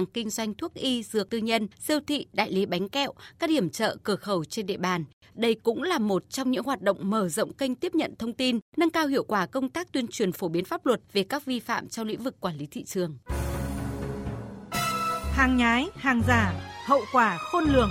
hàng kinh doanh thuốc y, dược tư nhân, siêu thị, đại lý bánh kẹo, các điểm chợ cửa khẩu trên địa bàn. Đây cũng là một trong những hoạt động mở rộng kênh tiếp nhận thông tin, nâng cao hiệu quả công tác tuyên truyền phổ biến pháp luật về các vi phạm trong lĩnh vực quản lý thị trường. Hàng nhái, hàng giả, hậu quả khôn lường.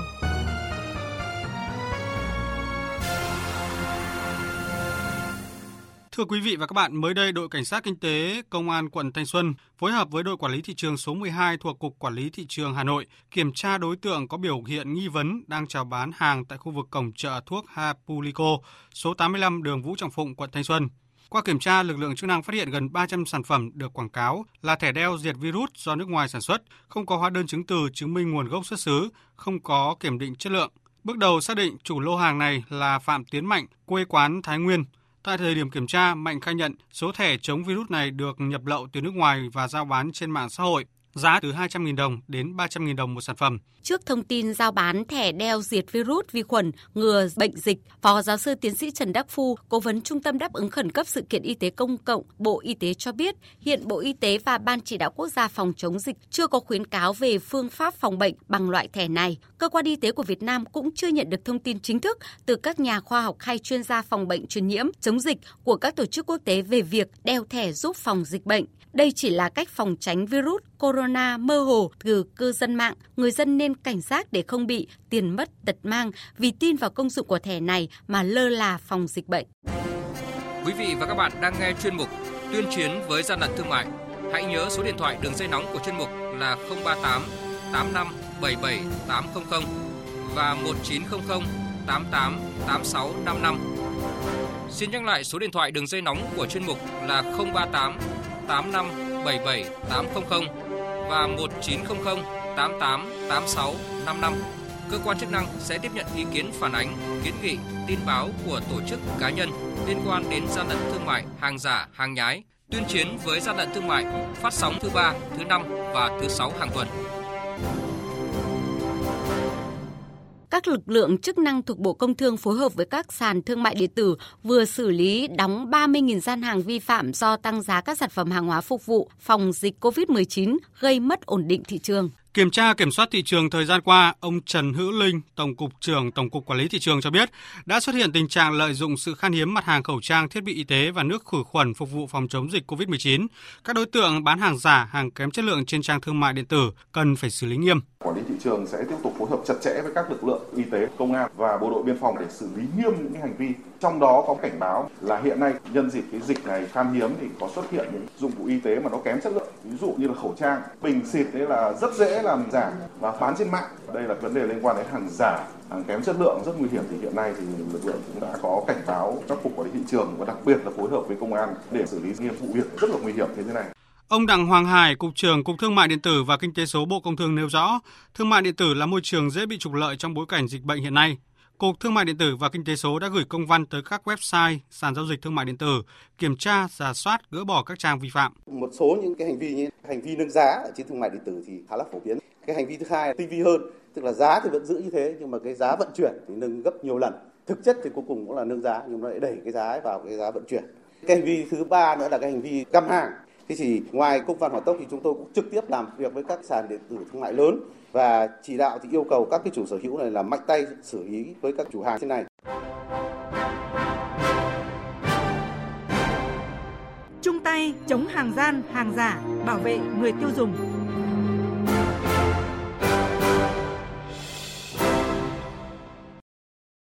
Thưa quý vị và các bạn, mới đây đội cảnh sát kinh tế Công an quận Thanh Xuân phối hợp với đội quản lý thị trường số 12 thuộc Cục Quản lý Thị trường Hà Nội kiểm tra đối tượng có biểu hiện nghi vấn đang chào bán hàng tại khu vực cổng chợ thuốc Hapulico, số 85 đường Vũ Trọng Phụng, quận Thanh Xuân. Qua kiểm tra, lực lượng chức năng phát hiện gần 300 sản phẩm được quảng cáo là thẻ đeo diệt virus do nước ngoài sản xuất, không có hóa đơn chứng từ chứng minh nguồn gốc xuất xứ, không có kiểm định chất lượng. Bước đầu xác định chủ lô hàng này là Phạm Tiến Mạnh, quê quán Thái Nguyên, Tại thời điểm kiểm tra, Mạnh khai nhận số thẻ chống virus này được nhập lậu từ nước ngoài và giao bán trên mạng xã hội giá từ 200.000 đồng đến 300.000 đồng một sản phẩm. Trước thông tin giao bán thẻ đeo diệt virus vi khuẩn ngừa bệnh dịch, Phó giáo sư tiến sĩ Trần Đắc Phu, cố vấn Trung tâm đáp ứng khẩn cấp sự kiện y tế công cộng Bộ Y tế cho biết, hiện Bộ Y tế và Ban chỉ đạo quốc gia phòng chống dịch chưa có khuyến cáo về phương pháp phòng bệnh bằng loại thẻ này. Cơ quan y tế của Việt Nam cũng chưa nhận được thông tin chính thức từ các nhà khoa học hay chuyên gia phòng bệnh truyền nhiễm, chống dịch của các tổ chức quốc tế về việc đeo thẻ giúp phòng dịch bệnh. Đây chỉ là cách phòng tránh virus corona mơ hồ từ cư dân mạng. Người dân nên cảnh giác để không bị tiền mất tật mang vì tin vào công dụng của thẻ này mà lơ là phòng dịch bệnh. Quý vị và các bạn đang nghe chuyên mục Tuyên chiến với gian lận thương mại. Hãy nhớ số điện thoại đường dây nóng của chuyên mục là 038 85 77 800 và 1900 88 86 55. Xin nhắc lại số điện thoại đường dây nóng của chuyên mục là 038 85 77 800 và 1900 88 86 55. Cơ quan chức năng sẽ tiếp nhận ý kiến phản ánh, kiến nghị, tin báo của tổ chức cá nhân liên quan đến gian lận thương mại, hàng giả, hàng nhái, tuyên chiến với gian lận thương mại, phát sóng thứ ba, thứ năm và thứ sáu hàng tuần các lực lượng chức năng thuộc Bộ Công Thương phối hợp với các sàn thương mại điện tử vừa xử lý đóng 30.000 gian hàng vi phạm do tăng giá các sản phẩm hàng hóa phục vụ phòng dịch COVID-19 gây mất ổn định thị trường. Kiểm tra kiểm soát thị trường thời gian qua, ông Trần Hữu Linh, Tổng cục trưởng Tổng cục Quản lý thị trường cho biết đã xuất hiện tình trạng lợi dụng sự khan hiếm mặt hàng khẩu trang, thiết bị y tế và nước khử khuẩn phục vụ phòng chống dịch COVID-19. Các đối tượng bán hàng giả, hàng kém chất lượng trên trang thương mại điện tử cần phải xử lý nghiêm. Quản lý thị trường sẽ tiếp tục phối hợp chặt chẽ với các lực lượng y tế, công an và bộ đội biên phòng để xử lý nghiêm những hành vi. Trong đó có cảnh báo là hiện nay nhân dịp cái dịch này khan hiếm thì có xuất hiện những dụng cụ y tế mà nó kém chất lượng, ví dụ như là khẩu trang, bình xịt đấy là rất dễ làm giả và bán trên mạng. Đây là vấn đề liên quan đến hàng giả, hàng kém chất lượng rất nguy hiểm thì hiện nay thì lực lượng cũng đã có cảnh báo các cục quản lý thị trường và đặc biệt là phối hợp với công an để xử lý nghiêm vụ việc rất là nguy hiểm như thế này. Ông Đặng Hoàng Hải, Cục trưởng Cục Thương mại Điện tử và Kinh tế số Bộ Công Thương nêu rõ, thương mại điện tử là môi trường dễ bị trục lợi trong bối cảnh dịch bệnh hiện nay. Cục Thương mại Điện tử và Kinh tế số đã gửi công văn tới các website, sàn giao dịch thương mại điện tử, kiểm tra, giả soát, gỡ bỏ các trang vi phạm. Một số những cái hành vi như hành vi nâng giá ở trên thương mại điện tử thì khá là phổ biến. Cái hành vi thứ hai là tinh vi hơn, tức là giá thì vẫn giữ như thế nhưng mà cái giá vận chuyển thì nâng gấp nhiều lần. Thực chất thì cuối cùng cũng là nâng giá nhưng nó lại đẩy cái giá vào cái giá vận chuyển. Cái hành vi thứ ba nữa là cái hành vi găm hàng Thế thì ngoài công văn hỏa tốc thì chúng tôi cũng trực tiếp làm việc với các sàn điện tử thương mại lớn và chỉ đạo thì yêu cầu các cái chủ sở hữu này là mạnh tay xử lý với các chủ hàng thế này. Chung tay chống hàng gian, hàng giả, bảo vệ người tiêu dùng.